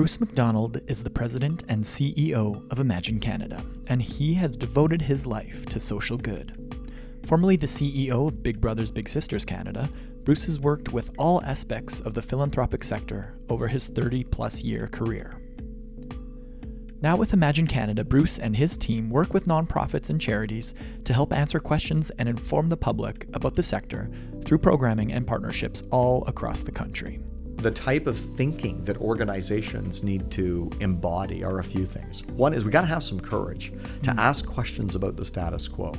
Bruce McDonald is the president and CEO of Imagine Canada, and he has devoted his life to social good. Formerly the CEO of Big Brothers Big Sisters Canada, Bruce has worked with all aspects of the philanthropic sector over his 30 plus year career. Now, with Imagine Canada, Bruce and his team work with nonprofits and charities to help answer questions and inform the public about the sector through programming and partnerships all across the country. The type of thinking that organizations need to embody are a few things. One is we got to have some courage to mm-hmm. ask questions about the status quo.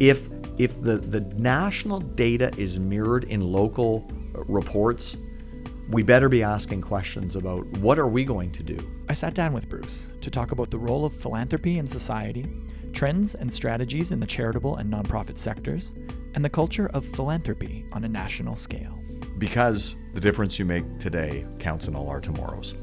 If if the, the national data is mirrored in local uh, reports, we better be asking questions about what are we going to do? I sat down with Bruce to talk about the role of philanthropy in society, trends and strategies in the charitable and nonprofit sectors, and the culture of philanthropy on a national scale. Because the difference you make today counts in all our tomorrows.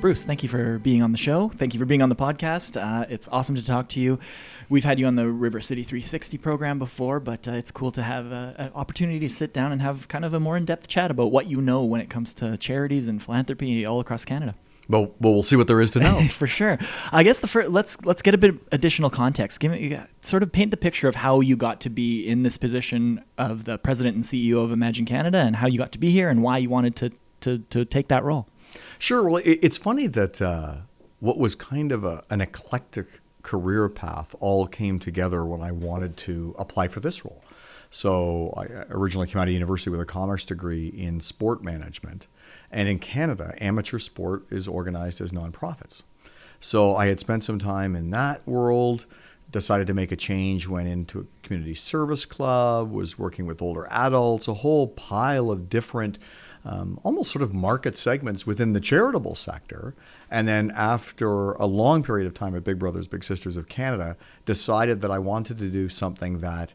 Bruce, thank you for being on the show. Thank you for being on the podcast. Uh, it's awesome to talk to you. We've had you on the River City 360 program before, but uh, it's cool to have uh, an opportunity to sit down and have kind of a more in depth chat about what you know when it comes to charities and philanthropy all across Canada. Well, well, we'll see what there is to know. For sure. I guess the first, let's let's get a bit of additional context. Give me sort of paint the picture of how you got to be in this position of the president and CEO of Imagine Canada, and how you got to be here, and why you wanted to to to take that role. Sure. Well, it, it's funny that uh, what was kind of a, an eclectic career path all came together when I wanted to apply for this role. So I originally came out of university with a commerce degree in sport management. And in Canada, amateur sport is organized as nonprofits. So I had spent some time in that world, decided to make a change, went into a community service club, was working with older adults, a whole pile of different, um, almost sort of market segments within the charitable sector. And then after a long period of time at Big Brothers Big Sisters of Canada, decided that I wanted to do something that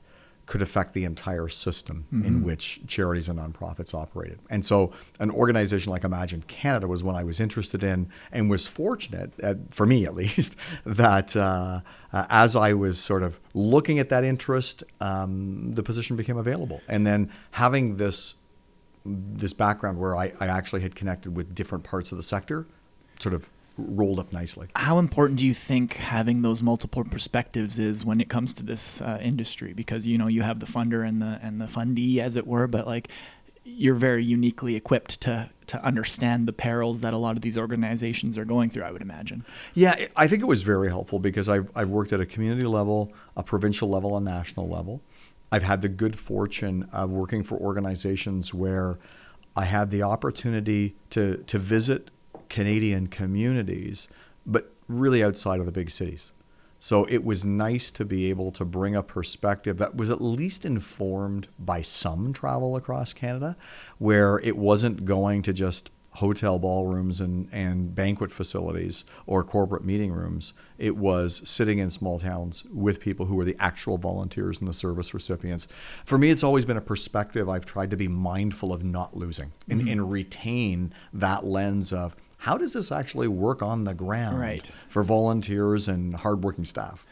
could affect the entire system mm-hmm. in which charities and nonprofits operated. And so, an organization like Imagine Canada was one I was interested in, and was fortunate, at, for me at least, that uh, uh, as I was sort of looking at that interest, um, the position became available. And then having this this background where I, I actually had connected with different parts of the sector, sort of rolled up nicely. How important do you think having those multiple perspectives is when it comes to this uh, industry? Because you know you have the funder and the and the fundee, as it were, but like you're very uniquely equipped to to understand the perils that a lot of these organizations are going through. I would imagine. Yeah, I think it was very helpful because I've I've worked at a community level, a provincial level, a national level. I've had the good fortune of working for organizations where I had the opportunity to to visit Canadian communities, but really outside of the big cities. So it was nice to be able to bring a perspective that was at least informed by some travel across Canada, where it wasn't going to just hotel ballrooms and, and banquet facilities or corporate meeting rooms. It was sitting in small towns with people who were the actual volunteers and the service recipients. For me, it's always been a perspective I've tried to be mindful of not losing and, mm-hmm. and retain that lens of how does this actually work on the ground right. for volunteers and hardworking staff?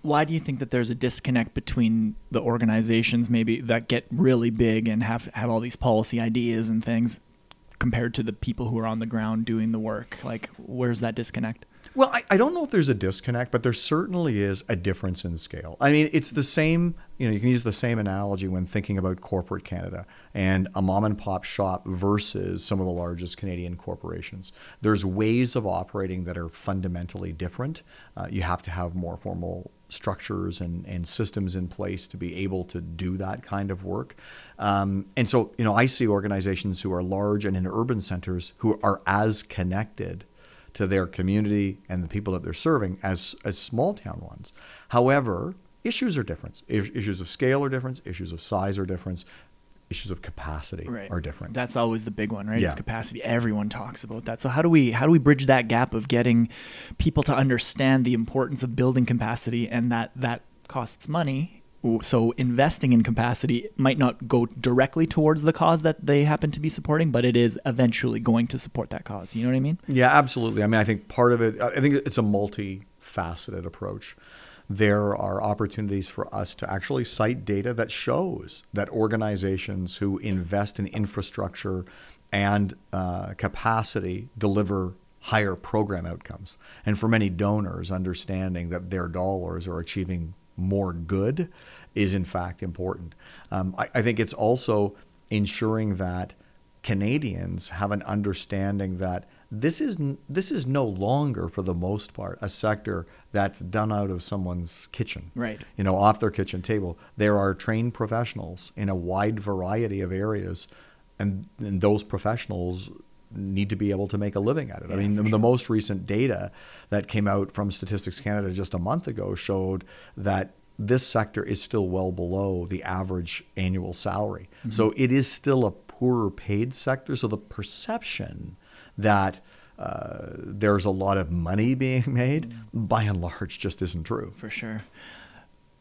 Why do you think that there's a disconnect between the organizations maybe that get really big and have have all these policy ideas and things compared to the people who are on the ground doing the work? Like, where's that disconnect? Well, I, I don't know if there's a disconnect, but there certainly is a difference in scale. I mean, it's the same, you know, you can use the same analogy when thinking about corporate Canada and a mom and pop shop versus some of the largest Canadian corporations. There's ways of operating that are fundamentally different. Uh, you have to have more formal structures and, and systems in place to be able to do that kind of work. Um, and so, you know, I see organizations who are large and in urban centers who are as connected to their community and the people that they're serving as, as small town ones. However, issues are different. Issues of scale are different. Issues of size are different. Issues of capacity right. are different. That's always the big one, right? Yeah. It's capacity. Everyone talks about that. So how do we how do we bridge that gap of getting people to understand the importance of building capacity and that that costs money so investing in capacity might not go directly towards the cause that they happen to be supporting but it is eventually going to support that cause. You know what i mean? Yeah absolutely. I mean i think part of it i think it's a multifaceted approach. There are opportunities for us to actually cite data that shows that organizations who invest in infrastructure and uh, capacity deliver higher program outcomes. And for many donors, understanding that their dollars are achieving more good is in fact important. Um, I, I think it's also ensuring that Canadians have an understanding that this is this is no longer for the most part a sector that's done out of someone's kitchen right you know off their kitchen table there are trained professionals in a wide variety of areas and, and those professionals need to be able to make a living at it. Yeah, I mean, the, sure. the, most recent data that came out from Statistics Canada just a month ago showed that this sector is still well below the average annual salary. Mm-hmm. So it is still a poorer paid sector. So the perception that uh, there's a lot of money being made, mm-hmm. by and large, just isn't true. For sure.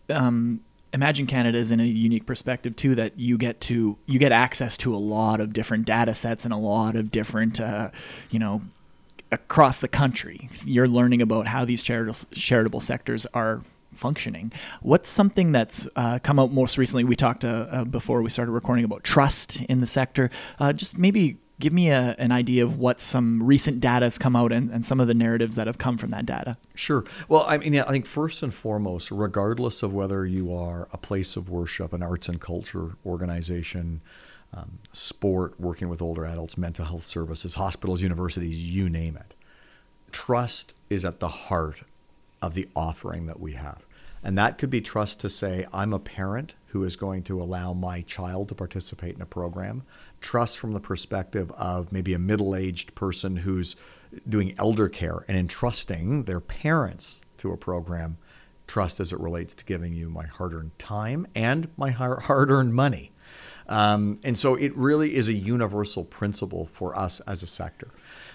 Um, Imagine Canada is in a unique perspective too that you get to you get access to a lot of different data sets and a lot of different uh, you know across the country. You're learning about how these charitable charitable sectors are functioning. What's something that's uh, come out most recently? We talked uh, uh, before we started recording about trust in the sector. Uh, just maybe give me a, an idea of what some recent data has come out and, and some of the narratives that have come from that data. Sure. Well, I mean, I think first and foremost, regardless of whether you are a place of worship, an arts and culture organization, um, sport, working with older adults, mental health services, hospitals, universities, you name it, trust is at the heart of the offering that we have. And that could be trust to say, I'm a parent who is going to allow my child to participate in a program. Trust from the perspective of maybe a middle aged person who's doing elder care and entrusting their parents to a program. Trust as it relates to giving you my hard earned time and my hard earned money. Um, and so it really is a universal principle for us as a sector.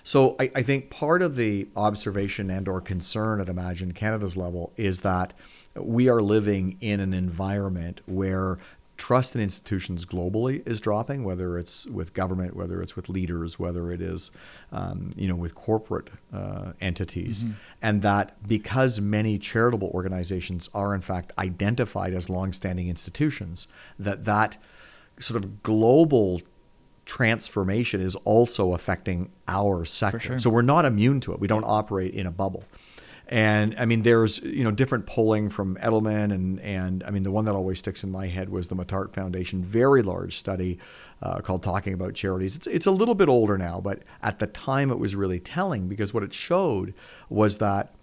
So I, I think part of the observation and or concern at Imagine Canada's level is that we are living in an environment where trust in institutions globally is dropping, whether it's with government, whether it's with leaders, whether it is, um, you know, with corporate uh, entities, mm-hmm. and that because many charitable organizations are in fact identified as longstanding institutions, that that sort of global transformation is also affecting our sector. Sure. So we're not immune to it. We don't operate in a bubble. And I mean, there's you know different polling from Edelman, and and I mean the one that always sticks in my head was the Muttart Foundation, very large study uh, called "Talking About Charities." It's it's a little bit older now, but at the time it was really telling because what it showed was that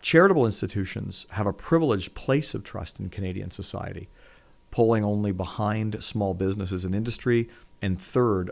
charitable institutions have a privileged place of trust in Canadian society, polling only behind small businesses and industry, and third,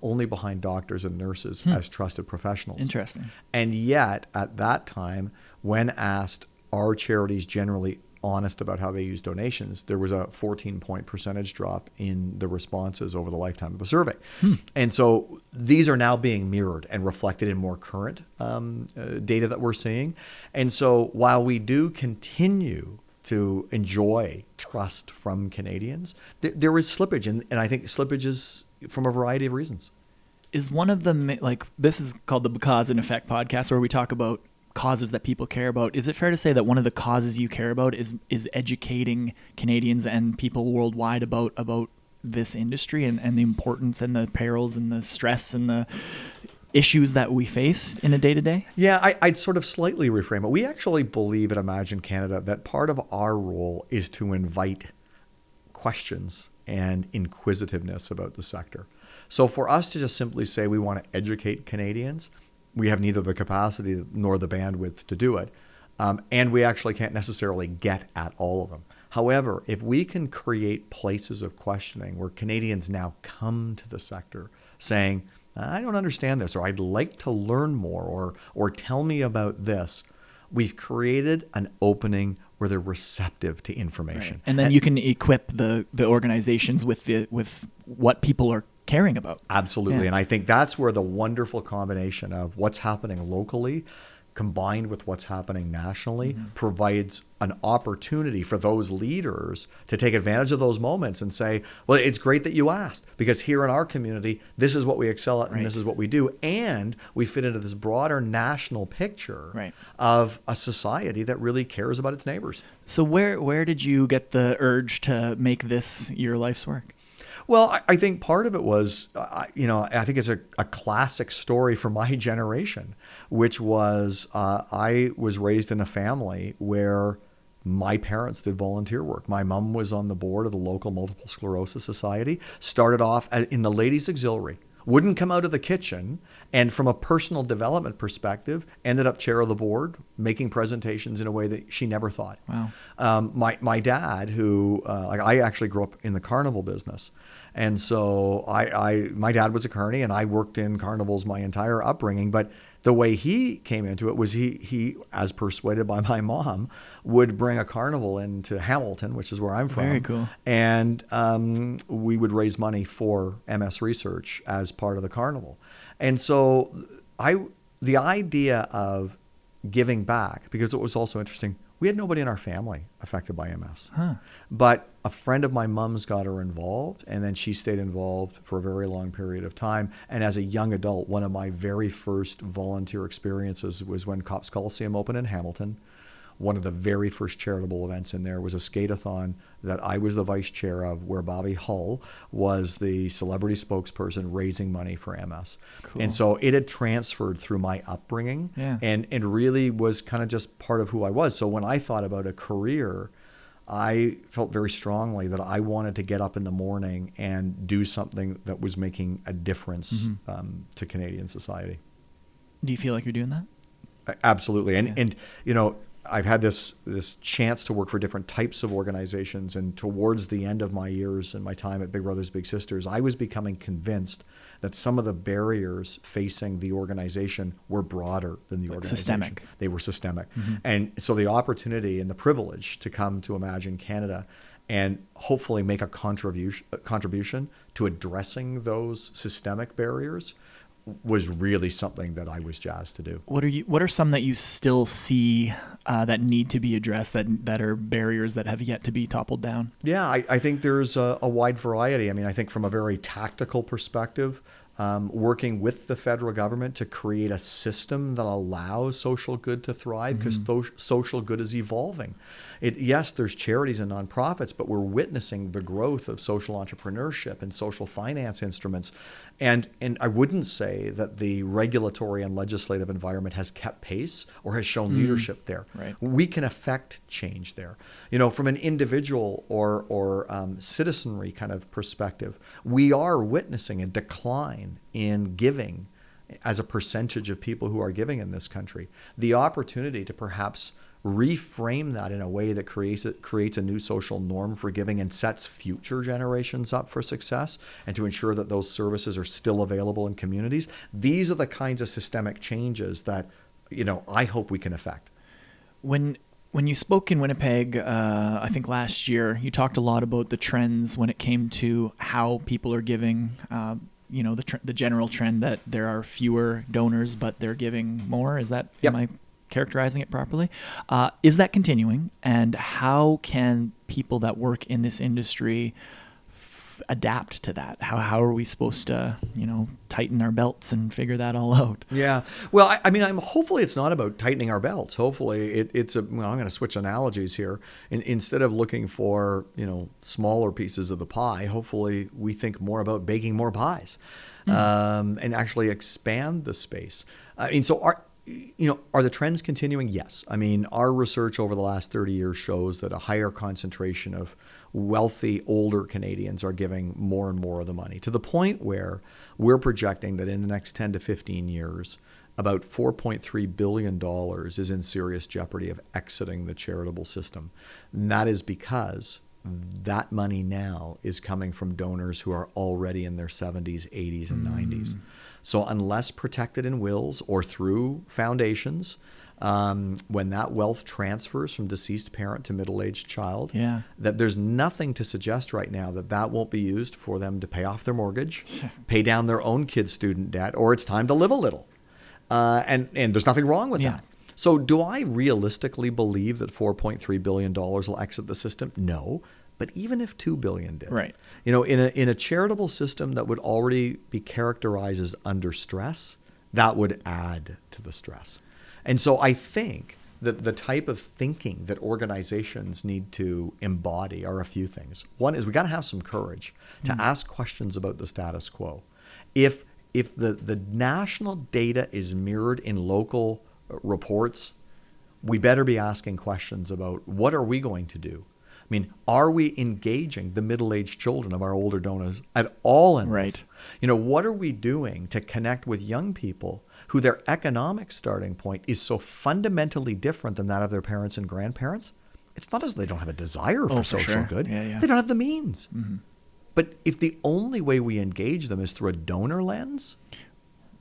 only behind doctors and nurses hmm. as trusted professionals. Interesting. And yet, at that time, when asked, are charities generally honest about how they use donations, there was a 14 point percentage drop in the responses over the lifetime of the survey. Hmm. And so these are now being mirrored and reflected in more current um, uh, data that we're seeing. And so while we do continue to enjoy trust from Canadians, th- there is slippage, and, and I think slippage is from a variety of reasons. Is one of the like this is called the cause and effect podcast, where we talk about causes that people care about. Is it fair to say that one of the causes you care about is is educating Canadians and people worldwide about about this industry and, and the importance and the perils and the stress and the issues that we face in a day to day? Yeah, I, would sort of slightly reframe it. We actually believe at Imagine Canada that part of our role is to invite questions and inquisitiveness about the sector. So for us to just simply say we want to educate Canadians, we have neither the capacity nor the bandwidth to do it. Um, and we actually can't necessarily get at all of them. However, if we can create places of questioning where Canadians now come to the sector saying, I don't understand this, or I'd like to learn more, or, or tell me about this, we've created an opening where they're receptive to information. Right. And then and, you can equip the, the organizations with the with what people are caring about. Absolutely. Yeah. And I think that's where the wonderful combination of what's happening locally combined with what's happening nationally, provides an opportunity for those leaders to take advantage of those moments and say, well, it's great that you asked because here in our community, this is what we excel at and this is what we do. And we fit into this broader national picture Right. of a society that really cares about its neighbors. So where where did you get the urge to make this your life's work? Well, I, I think part of it was, uh, you know, I think it's a, a classic story for my generation, which was uh, I was raised in a family where my parents did volunteer work. My mom was on the board of the local multiple sclerosis society, started off in the ladies' auxiliary. Wouldn't come out of the kitchen, and from a personal development perspective, ended up chair of the board, making presentations in a way that she never thought. Wow. Um, my my dad, who uh, like I actually grew up in the carnival business, and so I, I my dad was a carny, and I worked in carnivals my entire upbringing. But the way he came into it was he he, as persuaded by my mom, would bring a carnival into Hamilton, which is where I'm from. Very cool. And um, we would raise money for MS research as part of the carnival. And so I the idea of giving back because it was also interesting. We had nobody in our family affected by MS. Huh. But a friend of my mom's got her involved, and then she stayed involved for a very long period of time. And as a young adult, one of my very first volunteer experiences was when Copps Coliseum opened in Hamilton. One of the very first charitable events in there was a skateathon that I was the vice chair of, where Bobby Hull was the celebrity spokesperson raising money for MS. Cool. And so it had transferred through my upbringing Yeah. and, and really was kind of just part of who I was. So when I thought about a career, I felt very strongly that I wanted to get up in the morning and do something that was making a difference Mm-hmm. um, to Canadian society. Do you feel like you're doing that? Absolutely, and Yeah. and you know I've had this this chance to work for different types of organizations, and towards the end of my years and my time at Big Brothers Big Sisters, I was becoming convinced that some of the barriers facing the organization were broader than the Like organization. systemic. They were systemic, Mm-hmm. and so the opportunity and the privilege to come to Imagine Canada and hopefully make a contribution contribution to addressing those systemic barriers was really something that I was jazzed to do. What are you? What are some that you still see uh, that need to be addressed? That that are barriers that have yet to be toppled down? Yeah, I, I think there's a, a wide variety. I mean, I think from a very tactical perspective, um, working with the federal government to create a system that allows social good to thrive because social good is evolving. It, yes, there's charities and nonprofits, but we're witnessing the growth of social entrepreneurship and social finance instruments. And, and I wouldn't say that the regulatory and legislative environment has kept pace or has shown leadership there. Right. We can affect change there. You know, from an individual or, or um, citizenry kind of perspective, we are witnessing a decline in giving as a percentage of people who are giving in this country. The opportunity to perhaps reframe that in a way that creates it creates a new social norm for giving and sets future generations up for success and to ensure that those services are still available in communities these are the kinds of systemic changes that you know I hope we can affect When when you spoke in Winnipeg, uh, I think last year, you talked a lot about the trends when it came to how people are giving. Uh, you know, the tr- the general trend that there are fewer donors, but they're giving more. Is that Yep. am I characterizing it properly? Uh, is that continuing? And how can people that work in this industry f- adapt to that? How how are we supposed to you know tighten our belts and figure that all out? Yeah. Well, I, I mean, I'm hopefully it's not about tightening our belts. Hopefully, it, it's a. Well, I'm going to switch analogies here. In, instead of looking for you know smaller pieces of the pie, hopefully we think more about baking more pies, um, and actually expand the space. I mean, so are you know are the trends continuing? Yes. I mean, our research over the last 30 years shows that a higher concentration of wealthy older Canadians are giving more and more of the money to the point where we're projecting that in the next 10 to 15 years, about $4.3 billion is in serious jeopardy of exiting the charitable system. And that is because that money now is coming from donors who are already in their 70s, 80s, and 90s. So, unless protected in wills or through foundations, um, when that wealth transfers from deceased parent to middle aged child, Yeah. that there's nothing to suggest right now that that won't be used for them to pay off their mortgage, pay down their own kids' student debt, or it's time to live a little. Uh, and, and there's nothing wrong with Yeah. that. So, do I realistically believe that 4.3 billion dollars will exit the system? No. But even if 2 billion did, Right. You know, in a in a charitable system that would already be characterized as under stress, that would add to the stress. And so I think that the type of thinking that organizations need to embody are a few things. One is we got to have some courage to ask questions about the status quo. If if the, the national data is mirrored in local uh, reports, we better be asking questions about what are we going to do? I mean, are we engaging the middle-aged children of our older donors at all in this? Right. You know, what are we doing to connect with young people who their economic starting point is so fundamentally different than that of their parents and grandparents? It's not as though they don't have a desire for Oh, for social sure. good. Yeah, Mm-hmm. yeah. They don't have the means. But if the only way we engage them is through a donor lens,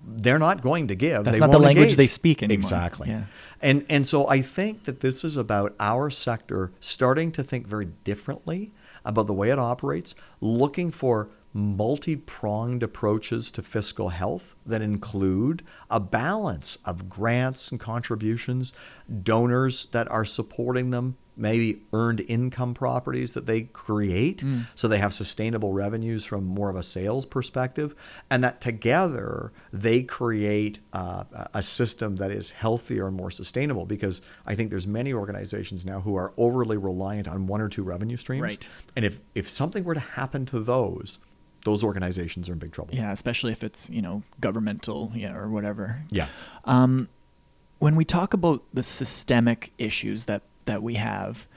they're not going to give. That's They not the language engage. they speak anymore. Exactly. Yeah. And and so I think that this is about our sector starting to think very differently about the way it operates, looking for multi-pronged approaches to fiscal health that include a balance of grants and contributions, donors that are supporting them, maybe earned income properties that they create. So they have sustainable revenues from more of a sales perspective. And that together they create uh, a system that is healthier and more sustainable because i think there's many organizations now who are overly reliant on one or two revenue streams. Right. and if, if something were to happen to those those organizations are in big trouble. Yeah, especially if it's you know governmental, yeah, or whatever. yeah. When we talk about the systemic issues that that we have.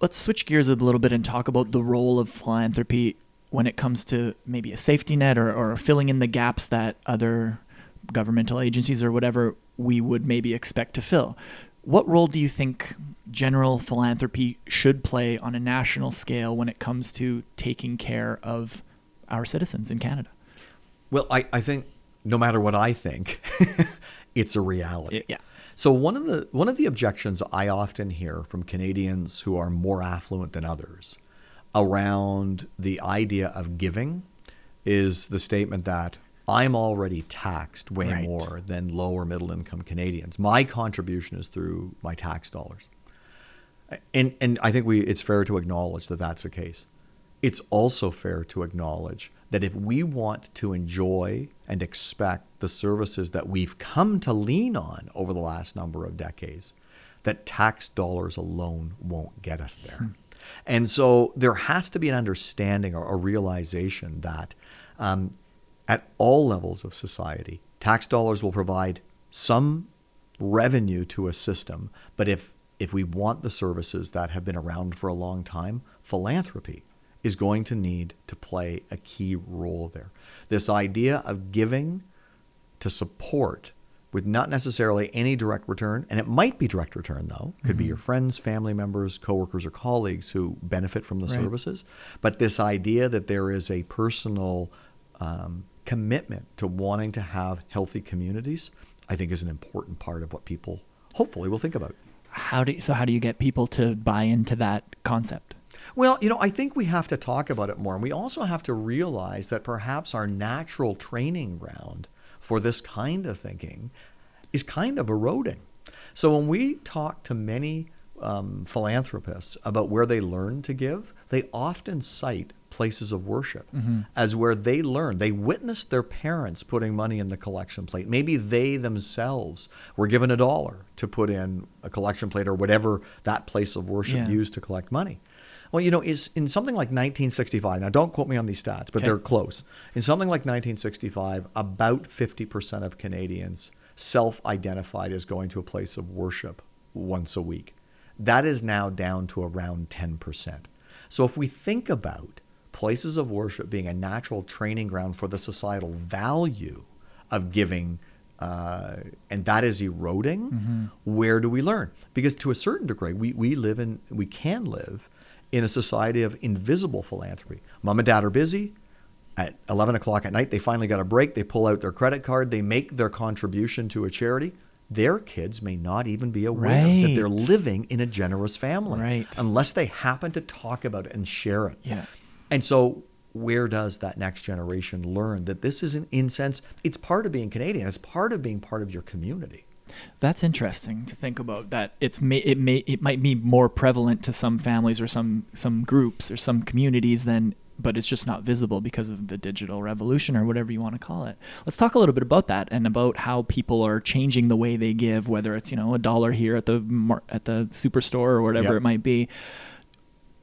Let's switch gears a little bit and talk about the role of philanthropy when it comes to maybe a safety net or, or filling in the gaps that other governmental agencies or whatever we would maybe expect to fill. What role do you think general philanthropy should play on a national scale when it comes to taking care of our citizens in canada? Well, I, I think no matter what I think, it's a reality. yeah So one of the one of the objections I often hear from Canadians who are more affluent than others around the idea of giving is the statement that I'm already taxed way Right. more than lower middle income Canadians. My contribution is through my tax dollars. And and I think we it's fair to acknowledge that that's the case. It's also fair to acknowledge that if we want to enjoy and expect the services that we've come to lean on over the last number of decades, that tax dollars alone won't get us there. And so there has to be an understanding or a realization that um, at all levels of society, tax dollars will provide some revenue to a system. But if if we want the services that have been around for a long time, philanthropy is going to need to play a key role there. This idea of giving to support with not necessarily any direct return, and it might be direct return though, could be your friends, family members, coworkers, or colleagues who benefit from the Right. services. But this idea that there is a personal um, commitment to wanting to have healthy communities, I think is an important part of what people hopefully will think about. how do you, so how do you get people to buy into that concept Well, you know, I think we have to talk about it more. And we also have to realize that perhaps our natural training ground for this kind of thinking is kind of eroding. So when we talk to many um, philanthropists about where they learn to give, they often cite places of worship as where they learn. They witnessed their parents putting money in the collection plate. Maybe they themselves were given a dollar to put in a collection plate or whatever that place of worship Yeah. used to collect money. Well, you know, is in something like 1965. Now, don't quote me on these stats, but Okay. they're close. In something like 1965, about 50% of Canadians self-identified as going to a place of worship once a week. That is now down to around 10%. So if we think about places of worship being a natural training ground for the societal value of giving uh, and that is eroding, where do we learn? Because to a certain degree, we, we live in, we can live in a society of invisible philanthropy. Mom and dad are busy. At 11 o'clock at night, they finally got a break. They pull out their credit card. They make their contribution to a charity. Their kids may not even be aware that they're living in a generous family Right. unless they happen to talk about it and share it. Yeah. And so where does that next generation learn that this isn't incense? it's part of being Canadian, it's part of being part of your community. That's interesting to think about. That it's may it may it might be more prevalent to some families or some some groups or some communities than but it's just not visible because of the digital revolution or whatever you want to call it. Let's talk a little bit about that and about how people are changing the way they give, whether it's you know a dollar here at the mar- at the superstore or whatever Yep. it might be.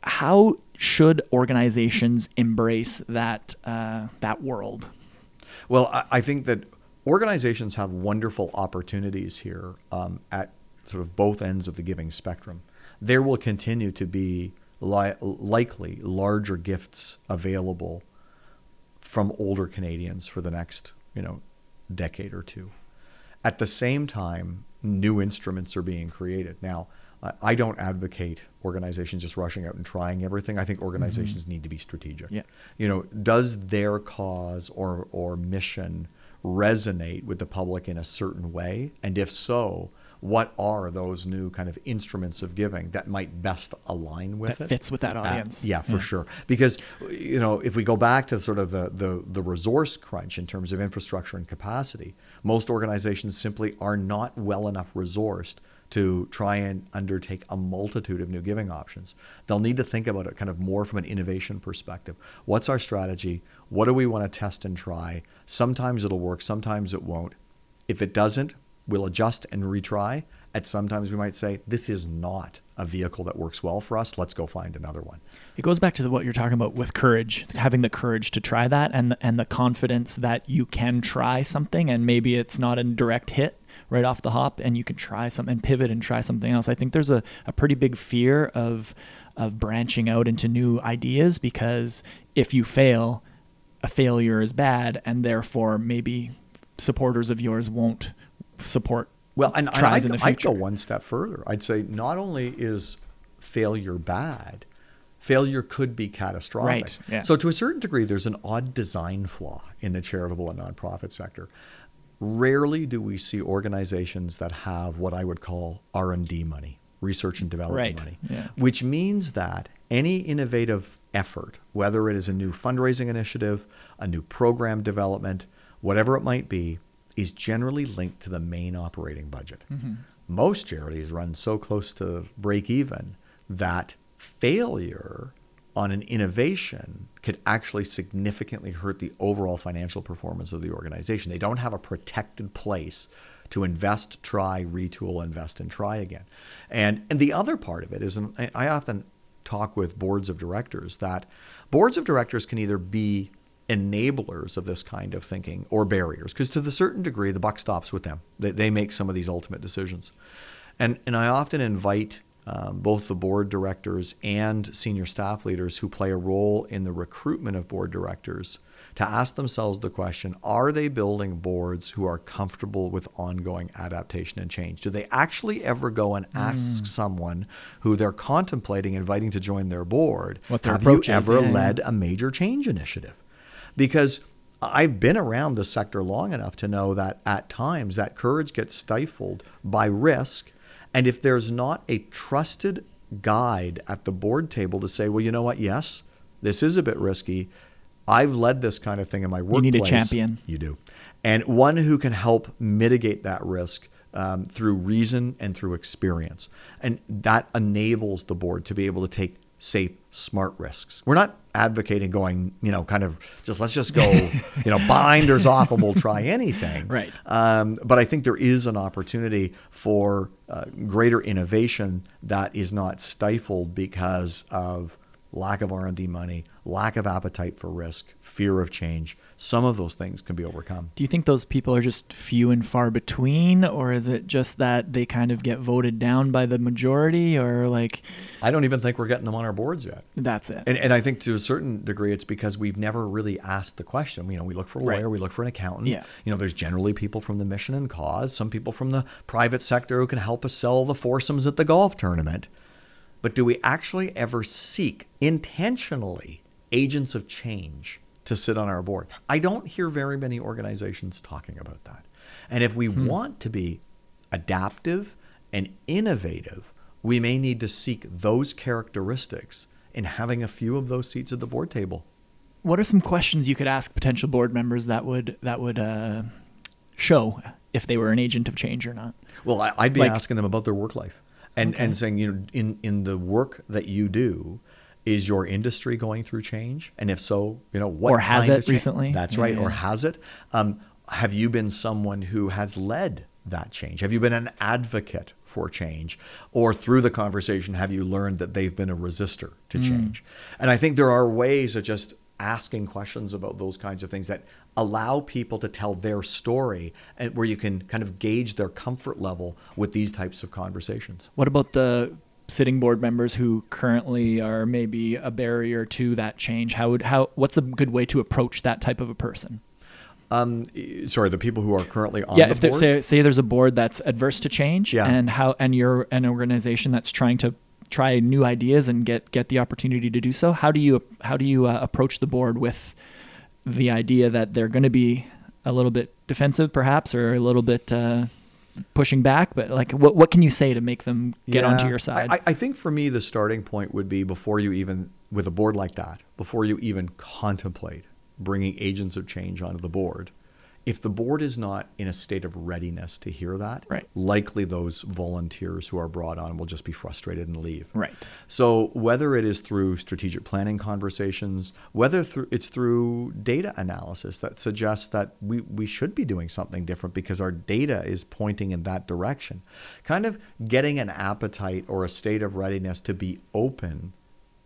How should organizations embrace that uh, that world? Well, I, I think that organizations have wonderful opportunities here um, at sort of both ends of the giving spectrum. There will continue to be li- likely larger gifts available from older Canadians for the next, you know, decade or two. At the same time, new instruments are being created. Now, I- don't advocate organizations just rushing out and trying everything. I think organizations need to be strategic. Yeah. You know, does their cause or or mission resonate with the public in a certain way? And if so, what are those new kind of instruments of giving that might best align with That it? fits with that Uh, audience. yeah, for sure. Because you know, if we go back to sort of the, the the resource crunch in terms of infrastructure and capacity, most organizations simply are not well enough resourced to try and undertake a multitude of new giving options. They'll need to think about it kind of more from an innovation perspective. What's our strategy? What do we want to test and try? Sometimes it'll work, sometimes it won't. If it doesn't, we'll adjust and retry. At sometimes we might say, this is not a vehicle that works well for us. Let's go find another one. It goes back to the, what you're talking about with courage, having the courage to try that, and and the confidence that you can try something, and maybe it's not a direct hit right off the hop, and you can try something, and pivot and try something else. I think there's a, a pretty big fear of of branching out into new ideas because if you fail, a failure is bad, and therefore maybe supporters of yours won't support Well, and, and the I'd go one step further. I'd say not only is failure bad, failure could be catastrophic. Right, yeah. So to a certain degree, there's an odd design flaw in the charitable and nonprofit sector. Rarely do we see organizations that have what I would call R&D money, research and development Right, money, yeah. which means that any innovative effort, whether it is a new fundraising initiative, a new program development, whatever it might be, is generally linked to the main operating budget. Mm-hmm. Most charities run so close to break even that failure on an innovation could actually significantly hurt the overall financial performance of the organization. They don't have a protected place to invest, try, retool, invest, and try again. And and the other part of it is, and I- often talk with boards of directors that boards of directors can either be enablers of this kind of thinking or barriers because to the certain degree the buck stops with them they, they make some of these ultimate decisions and and i often invite um, both the board directors and senior staff leaders who play a role in the recruitment of board directors to ask themselves the question are they building boards who are comfortable with ongoing adaptation and change? Do they actually ever go and ask someone who they're contemplating inviting to join their board What their have approach you ever led a major change initiative? Because I've been around the sector long enough to know that at times that courage gets stifled by risk. And if there's not a trusted guide at the board table to say, well, you know what? Yes, this is a bit risky. I've led this kind of thing in my workplace. You need a champion. You do. And one who can help mitigate that risk um, through reason and through experience. And that enables the board to be able to take safe, smart risks. We're not advocating going, you know, kind of just let's just go, you know, binders off and we'll try anything. Right. Um, but I think there is an opportunity for uh, greater innovation that is not stifled because of lack of R&D money, lack of appetite for risk, fear of change. Some of those things can be overcome. Do you think those people are just few and far between, or is it just that they kind of get voted down by the majority, or like I don't even think we're getting them on our boards yet. that's it? And, and I think to a certain degree, it's because we've never really asked the question. You know, we look for a lawyer, Right. we look for an accountant. Yeah. You know, there's generally people from the mission and cause, some people from the private sector who can help us sell the foursomes at the golf tournament. But do we actually ever seek intentionally agents of change to sit on our board? I don't hear very many organizations talking about that. And if we want to be adaptive and innovative, we may need to seek those characteristics in having a few of those seats at the board table. what are some questions you could ask potential board members that would that would uh, show if they were an agent of change or not. Well, I'd be Like- asking them about their work life and, Okay. and saying, you know, in, in the work that you do, is your industry going through change? And if so, you know, what Or has it recently? That's right. yeah, Or has it? Um, have you been someone who has led that change? Have you been an advocate for change? Or through the conversation, have you learned that they've been a resistor to Mm. change? And I think there are ways of just asking questions about those kinds of things that allow people to tell their story and where you can kind of gauge their comfort level with these types of conversations. What about the sitting board members who currently are maybe a barrier to that change? How would how what's a good way to approach that type of a person? Um, sorry, the people who are currently on yeah, the if there, say say there's a board that's adverse to change, Yeah. and how and you're an organization that's trying to try new ideas and get get the opportunity to do so. How do you how do you uh, approach the board with the idea that they're going to be a little bit defensive, perhaps, or a little bit uh, pushing back? But like, what what can you say to make them get onto your side? I, I think for me, the starting point would be before you even, with a board like that, before you even contemplate bringing agents of change onto the board, if the board is not in a state of readiness to hear that, Right. likely those volunteers who are brought on will just be frustrated and leave. right. So whether it is through strategic planning conversations, whether through it's through data analysis that suggests that we, we should be doing something different because our data is pointing in that direction, kind of getting an appetite or a state of readiness to be open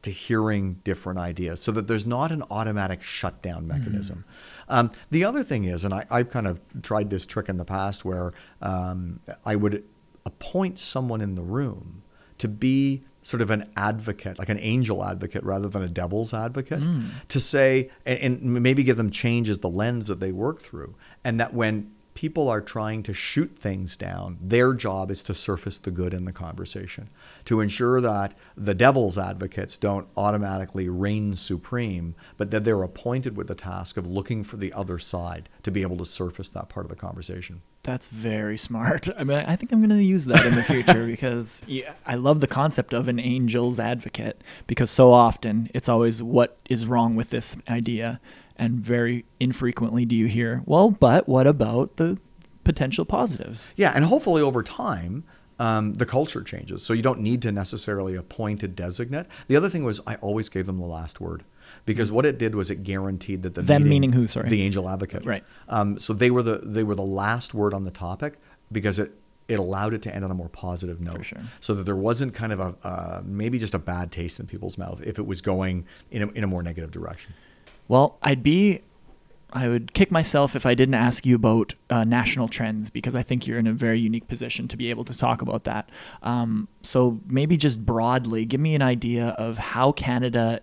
to hearing different ideas so that there's not an automatic shutdown mechanism. Um, the other thing is, and I, I've kind of tried this trick in the past where um, I would appoint someone in the room to be sort of an advocate, like an angel advocate rather than a devil's advocate, to say, and, and maybe give them change as the lens that they work through. And that when people are trying to shoot things down, their job is to surface the good in the conversation, to ensure that the devil's advocates don't automatically reign supreme, but that they're appointed with the task of looking for the other side to be able to surface that part of the conversation. That's very smart. I mean, I think I'm going to use that in the future because yeah, I love the concept of an angel's advocate because so often it's always what is wrong with this idea, and very infrequently do you hear, well, but what about the potential positives? Yeah, and hopefully over time, um, the culture changes. So you don't need to necessarily appoint a designate. The other thing was I always gave them the last word because what it did was it guaranteed that the Them meeting- meaning who, sorry? the angel advocate, Right. Um, so they were the they were the last word on the topic because it it allowed it to end on a more positive note, sure. so that there wasn't kind of a uh, maybe just a bad taste in people's mouth if it was going in a, in a more negative direction. Well, I'd be, I would kick myself if I didn't ask you about uh, national trends because I think you're in a very unique position to be able to talk about that. Um, so maybe just broadly, give me an idea of how Canada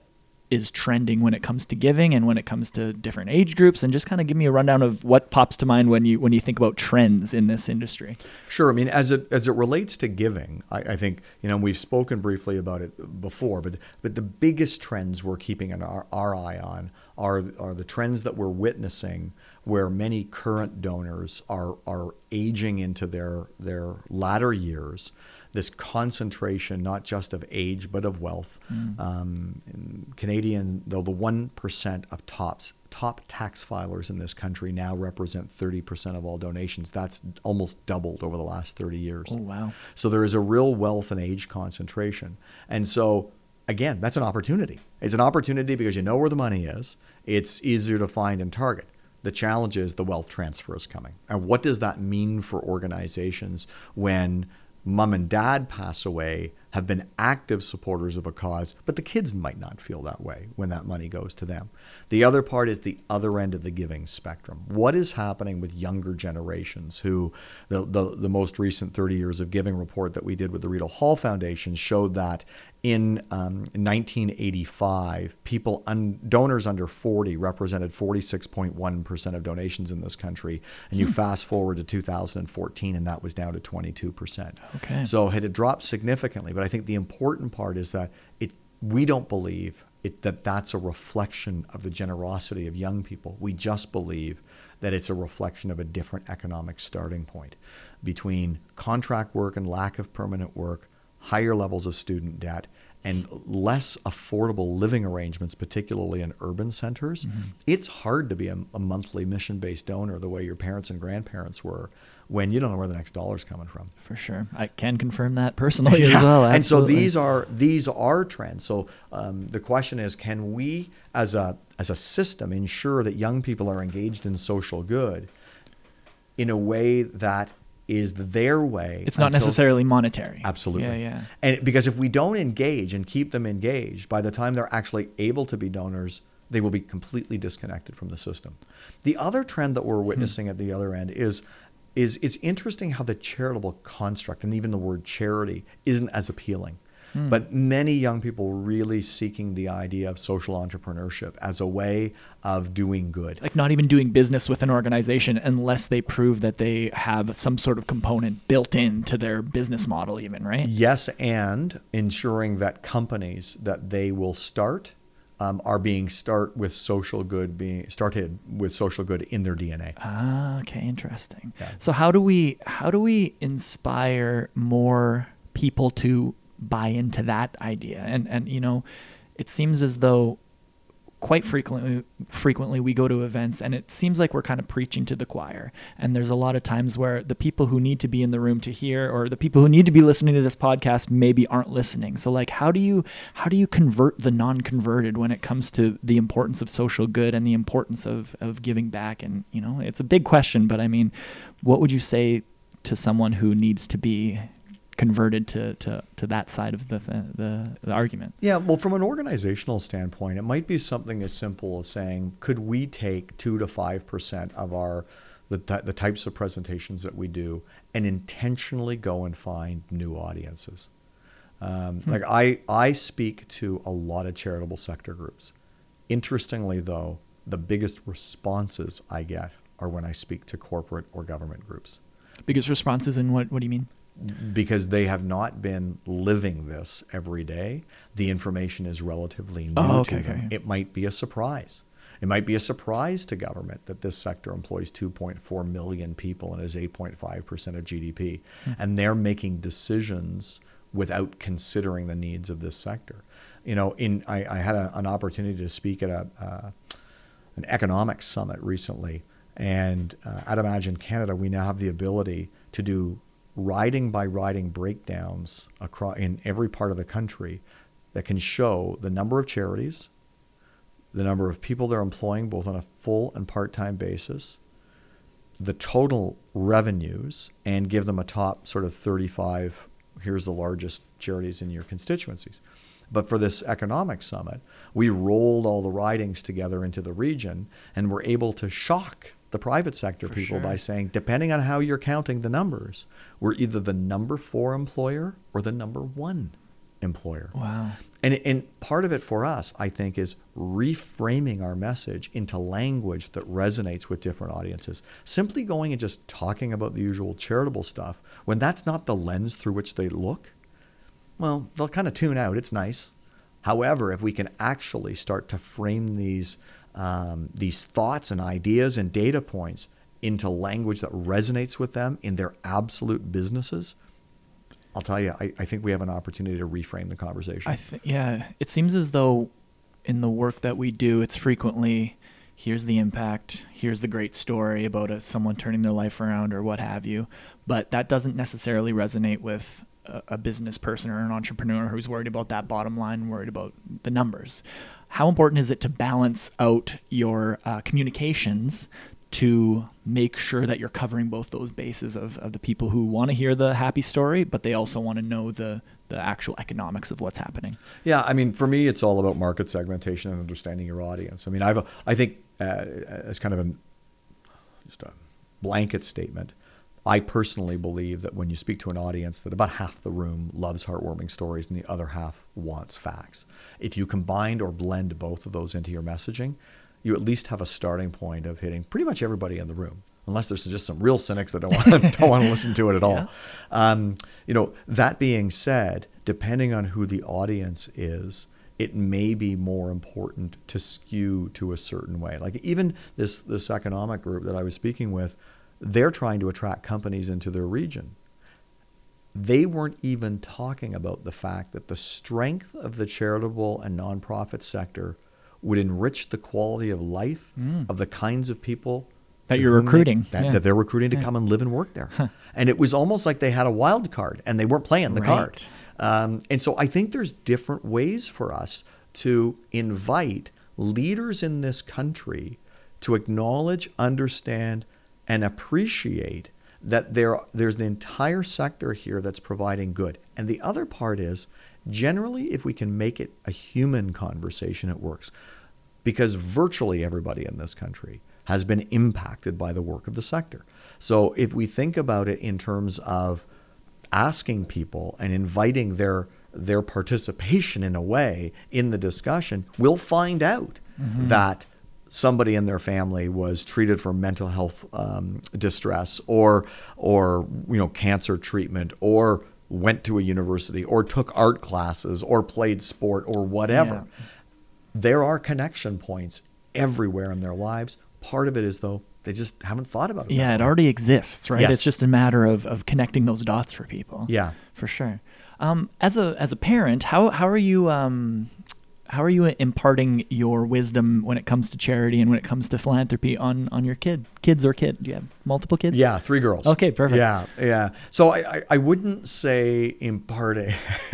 is trending when it comes to giving and when it comes to different age groups, and just kind of give me a rundown of what pops to mind when you when you think about trends in this industry. Sure. I mean, as it as it relates to giving, I, I think you know we've spoken briefly about it before, but but the biggest trends we're keeping an, our, our eye on are are the trends that we're witnessing, where many current donors are are aging into their their latter years. This concentration, not just of age but of wealth. Um, Canadian, though the one percent of tops top tax filers in this country now represent 30% of all donations. That's almost doubled over the last 30 years. Oh wow! So there is a real wealth and age concentration. And so, again, that's an opportunity. It's an opportunity because you know where the money is, it's easier to find and target. The challenge is the wealth transfer is coming. And what does that mean for organizations when mom and dad pass away, have been active supporters of a cause, but the kids might not feel that way when that money goes to them. The other part is the other end of the giving spectrum. What is happening with younger generations who the, the, the most recent 30 years of giving report that we did with the Rideau Hall Foundation showed that in um, 1985, people un, donors under 40 represented 46.1% of donations in this country, and you fast forward to 2014, and that was down to 22%. Okay. So it had dropped significantly, but I think the important part is that it we don't believe it, that that's a reflection of the generosity of young people. We just believe that it's a reflection of a different economic starting point between contract work and lack of permanent work, higher levels of student debt, and less affordable living arrangements, particularly in urban centers, it's hard to be a, a monthly mission based donor the way your parents and grandparents were when you don't know where the next dollar's coming from. For sure, I can confirm that personally as well. And so these are these are trends. So um, the question is, can we, as a as a system, ensure that young people are engaged in social good in a way that is their way? It's not until- necessarily monetary. Absolutely. Yeah, yeah. And because if we don't engage and keep them engaged, by the time they're actually able to be donors, they will be completely disconnected from the system. The other trend that we're hmm. witnessing at the other end is is it's interesting how the charitable construct and even the word charity isn't as appealing. But many young people really seeking the idea of social entrepreneurship as a way of doing good. Like not even doing business with an organization unless they prove that they have some sort of component built into their business model, even right? Yes, and ensuring that companies that they will start um, are being start with social good being started with social good in their DNA. Ah, okay, interesting. Yeah. So how do we how do we inspire more people to buy into that idea? And and you know, it seems as though quite frequently frequently we go to events and it seems like we're kind of preaching to the choir. And there's a lot of times where the people who need to be in the room to hear or the people who need to be listening to this podcast maybe aren't listening. So like how do you how do you convert the non-converted when it comes to the importance of social good and the importance of of giving back? And you know it's a big question but i mean what would you say to someone who needs to be converted to to, to that side of the, the the argument Yeah, well, from an organizational standpoint, it might be something as simple as saying, could we take two to five percent of our the, the types of presentations that we do and intentionally go and find new audiences? Um, Like I, I speak to a lot of charitable sector groups. Interestingly, though, the biggest responses I get are when I speak to corporate or government groups biggest responses and what what do you mean because they have not been living this every day. The information is relatively new Oh, to them. okay. It might be a surprise. It might be a surprise to government that this sector employs 2.4 million people and is 8.5% of GDP. Hmm. And they're making decisions without considering the needs of this sector. You know, in I, I had a, an opportunity to speak at a, uh, an economic summit recently. And uh, at Imagine Canada, we now have the ability to do riding by riding breakdowns across in every part of the country that can show the number of charities, the number of people they're employing both on a full and part-time basis, the total revenues, and give them a top sort of 35. Here's the largest charities in your constituencies. But for this economic summit, we rolled all the ridings together into the region and were able to shock the private sector For people sure. by saying, depending on how you're counting the numbers, we're either the number four employer or the number one employer. wow And, and part of it for us, I think, is reframing our message into language that resonates with different audiences. Simply going and just talking about the usual charitable stuff, when that's not the lens through which they look, well, they'll kind of tune out. It's nice. However, if we can actually start to frame these um, these thoughts and ideas and data points into language that resonates with them in their absolute businesses, I'll tell you, I, I think we have an opportunity to reframe the conversation. I th- yeah, it seems as though in the work that we do, it's frequently here's the impact, here's the great story about a, someone turning their life around or what have you, but that doesn't necessarily resonate with a, a business person or an entrepreneur who's worried about that bottom line, worried about the numbers. How important is it to balance out your uh, communications to make sure that you're covering both those bases of, of the people who want to hear the happy story, but they also want to know the, the actual economics of what's happening? Yeah, I mean, for me, it's all about market segmentation and understanding your audience. I mean, I've, I think, uh, as kind of a just a blanket statement, I personally believe that when you speak to an audience, that about half the room loves heartwarming stories and the other half wants facts. If you combine or blend both of those into your messaging, you at least have a starting point of hitting pretty much everybody in the room. Unless there's just some real cynics that don't want, don't want to listen to it at all. Yeah. Um, you know, that being said, depending on who the audience is, it may be more important to skew to a certain way. Like even this this economic group that I was speaking with, they're trying to attract companies into their region. they weren't even talking about the fact that the strength of the charitable and nonprofit sector would enrich the quality of life of the kinds of people That you're whom they- recruiting, that, yeah. that they're recruiting to come and live and work there. And it was almost like they had a wild card and they weren't playing the card. Um, and so I think there's different ways for us to invite leaders in this country to acknowledge, understand, and appreciate that there there's an entire sector here that's providing good. And the other part is generally if we can make it a human conversation, it works. Because virtually everybody in this country has been impacted by the work of the sector. So if we think about it in terms of asking people and inviting their their participation in a way in the discussion, we'll find out mm-hmm. that somebody in their family was treated for mental health um, distress or or you know cancer treatment or went to a university or took art classes or played sport or whatever. Yeah. There are connection points everywhere in their lives. Part of it is though they just haven't thought about it. Yeah, it already exists, right? Yes. It's just a matter of, of connecting those dots for people. Yeah. for sure. Um, as a as a parent, how how are you um, how are you imparting your wisdom when it comes to charity and when it comes to philanthropy on on your kid, kids or kid? Do you have multiple kids? Yeah, three girls. Okay, perfect. Yeah, yeah. So I, I, wouldn't say imparting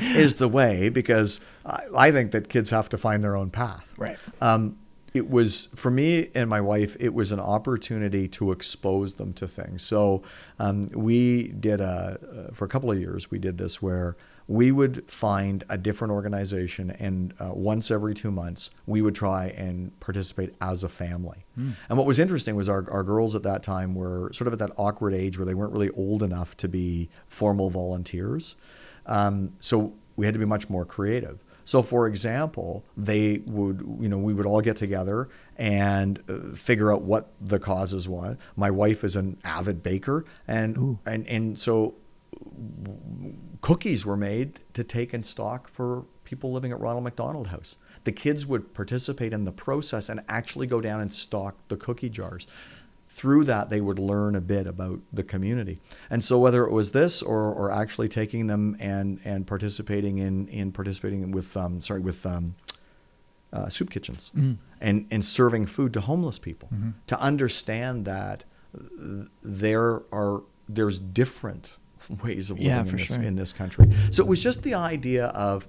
is the way because I, I think that kids have to find their own path. Right. Um, it was for me and my wife. It was an opportunity to expose them to things. So um, we did a uh, for a couple of years. We did this where we would find a different organization, and uh, once every two months, we would try and participate as a family. And what was interesting was our, our girls at that time were sort of at that awkward age where they weren't really old enough to be formal volunteers. Um, so we had to be much more creative. So, for example, they would, you know, we would all get together and uh, figure out what the causes were. My wife is an avid baker, and and and so cookies were made to take in stock for people living at Ronald McDonald House. The kids would participate in the process and actually go down and stock the cookie jars. Through that, they would learn a bit about the community. And so, whether it was this or, or actually taking them and, and participating in, in participating with um, sorry with um, uh, soup kitchens and, and serving food to homeless people, to understand that there are there's different ways of living Yeah, in, this, sure. in this country. So it was just the idea of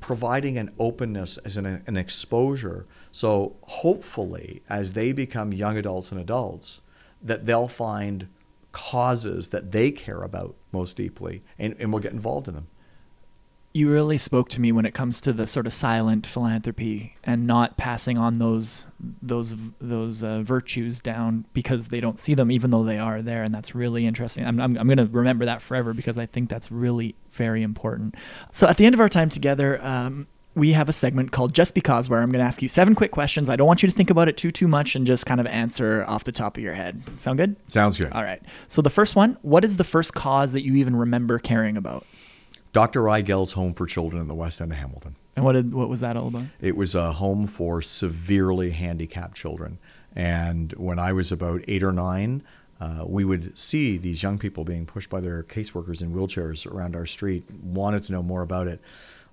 providing an openness as an, an exposure. So hopefully, as they become young adults and adults, that they'll find causes that they care about most deeply and, and will get involved in them. You really spoke to me when it comes to the sort of silent philanthropy and not passing on those those those uh, virtues down because they don't see them even though they are there. And that's really interesting. I'm, I'm, I'm going to remember that forever because i think that's really very important. So at the end of our time together um, we have a segment called just because where i'm going to ask you seven quick questions. I don't want you to think about it too too much and just kind of answer off the top of your head. Sound good? Sounds good. all right. So the first one what is the first cause that you even remember caring about Dr. Eigel's Home for Children in the West End of Hamilton. and what did what was that all about It was a home for severely handicapped children. And when I was about eight or nine, uh, we would see these young people being pushed by their caseworkers in wheelchairs around our street, wanted to know more about it.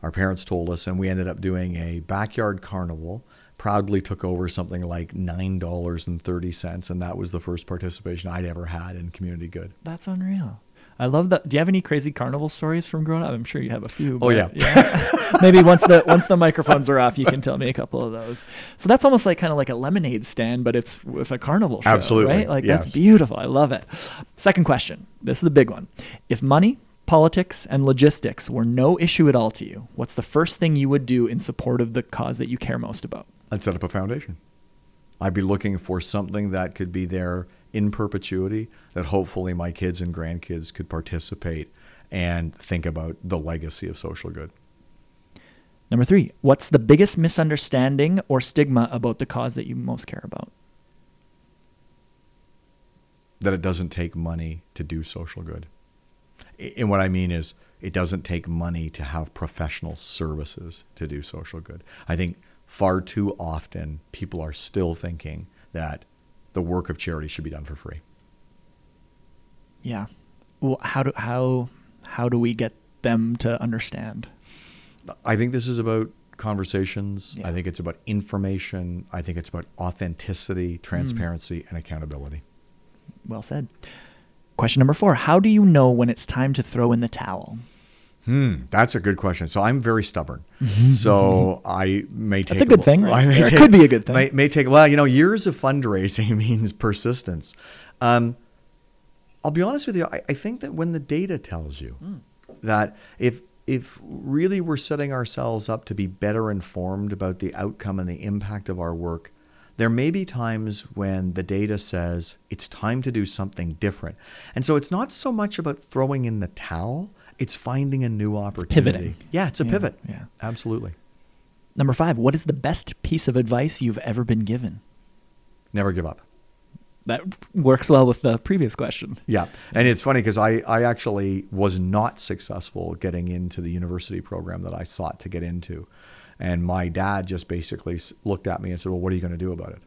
Our parents told us, and we ended up doing a backyard carnival. Proudly took over something like $9.30, and that was the first participation I'd ever had in community good. That's unreal. I love that. Do you have any crazy carnival stories from growing up? I'm sure you have a few. Oh, but yeah. Maybe once the once the microphones are off, you can tell me a couple of those. So that's almost like kind of like a lemonade stand, but it's with a carnival show, Absolutely, right? Like yes. that's beautiful. I love it. Second question. This is a big one. If money, politics, and logistics were no issue at all to you, what's the first thing you would do in support of the cause that you care most about? I'd set up a foundation. I'd be looking for something that could be there in perpetuity, that hopefully my kids and grandkids could participate and think about the legacy of social good. Number three, what's the biggest misunderstanding or stigma about the cause that you most care about? That it doesn't take money to do social good. And what I mean is, it doesn't take money to have professional services to do social good. I think far too often people are still thinking that the work of charity should be done for free. Yeah. Well, how do how how do we get them to understand? I think this is about conversations. Yeah. I think it's about information. I think it's about authenticity, hmm. transparency, and accountability. Well said. Question number four: How do you know when it's time to throw in the towel? Hmm, that's a good question. So I'm very stubborn. so I may take That's a good thing, I right? may Or it could be a good thing. May, may take well, you know, years of fundraising means persistence. Um, I'll be honest with you. I, I think that when the data tells you Hmm. that if if really we're setting ourselves up to be better informed about the outcome and the impact of our work, there may be times when the data says it's time to do something different. And so it's not so much about throwing in the towel, it's finding a new opportunity. pivoting. Yeah, it's a Yeah, pivot. yeah. Absolutely. Number five: What is the best piece of advice you've ever been given? Never give up. That works well with the previous question. Yeah. And it's funny because I, I actually was not successful getting into the university program that I sought to get into. And my dad just basically looked at me and said, Well, what are you going to do about it?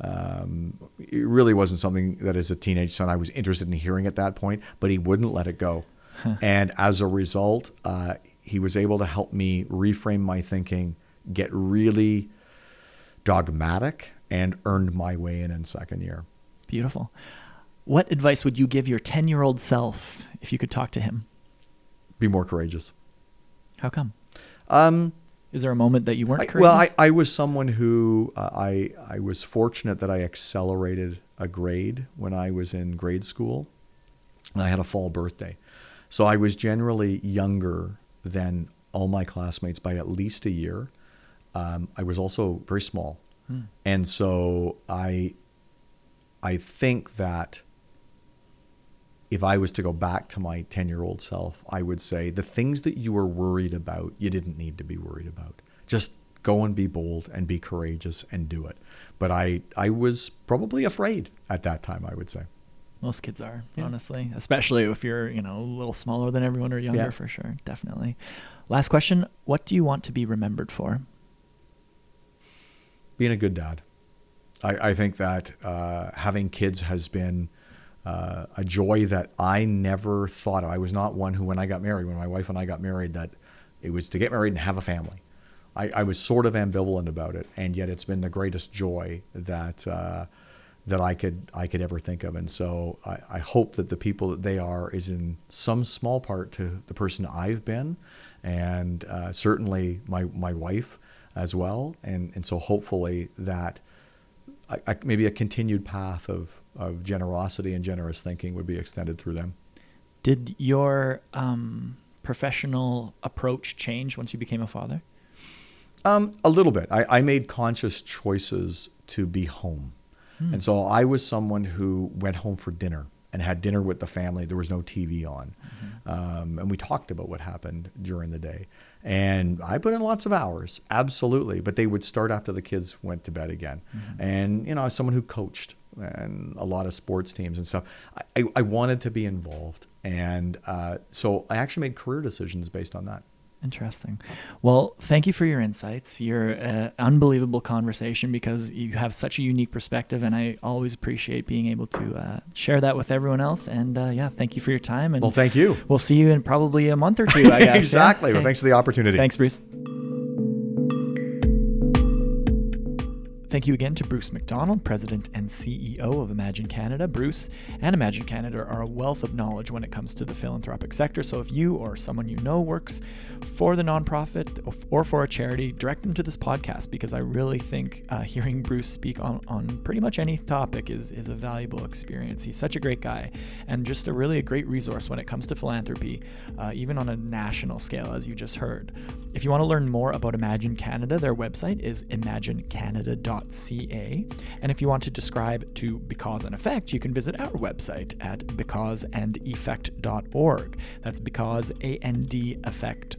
Um, it really wasn't something that as a teenage son I was interested in hearing at that point, but he wouldn't let it go. And as a result, uh, he was able to help me reframe my thinking, get really dogmatic, and earned my way in in second year. Beautiful. What advice would you give your ten-year-old self if you could talk to him? Be more courageous. How come? Um, Is there a moment that you weren't I, courageous? well, I, I was someone who uh, I I was fortunate that I accelerated a grade when I was in grade school, and I had a fall birthday, so I was generally younger than all my classmates by at least a year. Um, I was also very small, and so I I think that if I was to go back to my 10 year old self, I would say the things that you were worried about, you didn't need to be worried about. Just go and be bold and be courageous and do it. But I, I was probably afraid at that time, I would say. Most kids are, Yeah. honestly, especially if you're, you know, a little smaller than everyone or younger Yeah. for sure. Definitely. Last question. What do you want to be remembered for? Being a good dad. I, I think that uh, having kids has been uh, a joy that I never thought of. I was not one who, when I got married, when my wife and I got married, that it was to get married and have a family. I, I was sort of ambivalent about it, and yet it's been the greatest joy that uh, that I could I could ever think of. And so I, I hope that the people that they are is in some small part to the person I've been, and uh, certainly my my wife as well. And and so hopefully that I, I, maybe a continued path of of generosity and generous thinking would be extended through them. Did your um, professional approach change once you became a father? Um, a little bit. I, I made conscious choices to be home. And so I was someone who went home for dinner and had dinner with the family. There was no TV on. Um, and we talked about what happened during the day. And I put in lots of hours, absolutely. But they would start after the kids went to bed again. And, you know, as someone who coached and a lot of sports teams and stuff, I, I wanted to be involved. And uh, so I actually made career decisions based on that. Interesting. Well, thank you for your insights. You're an unbelievable conversation because you have such a unique perspective, and I always appreciate being able to uh, share that with everyone else. And uh, yeah, thank you for your time. And Well, thank you. We'll see you in probably a month or two. I guess. yeah? exactly. Well, thanks for the opportunity. Thanks, Bruce. Thank you again to Bruce MacDonald, President and CEO of Imagine Canada. Bruce and Imagine Canada are a wealth of knowledge when it comes to the philanthropic sector. So if you or someone you know works for the nonprofit or for a charity, direct them to this podcast because I really think uh, hearing Bruce speak on, on pretty much any topic is, is a valuable experience. He's such a great guy and just a really a great resource when it comes to philanthropy, uh, even on a national scale, as you just heard. If you want to learn more about Imagine Canada, their website is And if you want to subscribe to Because and Effect, you can visit our website at becauseandeffect.org. That's because effect.org.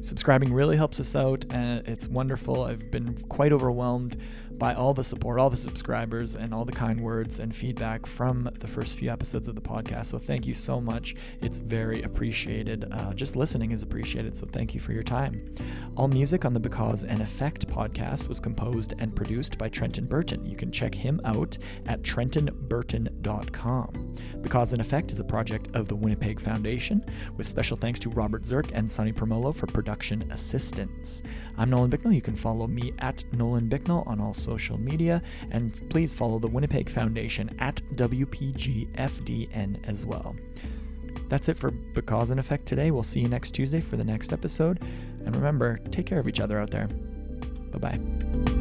Subscribing really helps us out. and it's wonderful. I've been quite overwhelmed by all the support, all the subscribers, and all the kind words and feedback from the first few episodes of the podcast. So thank you so much. It's very appreciated. Uh, just listening is appreciated. So thank you for your time. All music on the Because and Effect podcast was composed and produced by Trenton Burton. You can check him out at trentonburton.com. Because and Effect is a project of the Winnipeg Foundation, with special thanks to Robert Zirk and Sonny Promolo for production assistance. I'm Nolan Bicknell. You can follow me at Nolan Bicknell on all social media, and please follow the Winnipeg Foundation at WPGFDN as well. That's it for Because and Effect today. We'll see you next Tuesday for the next episode. And remember, take care of each other out there. Bye bye.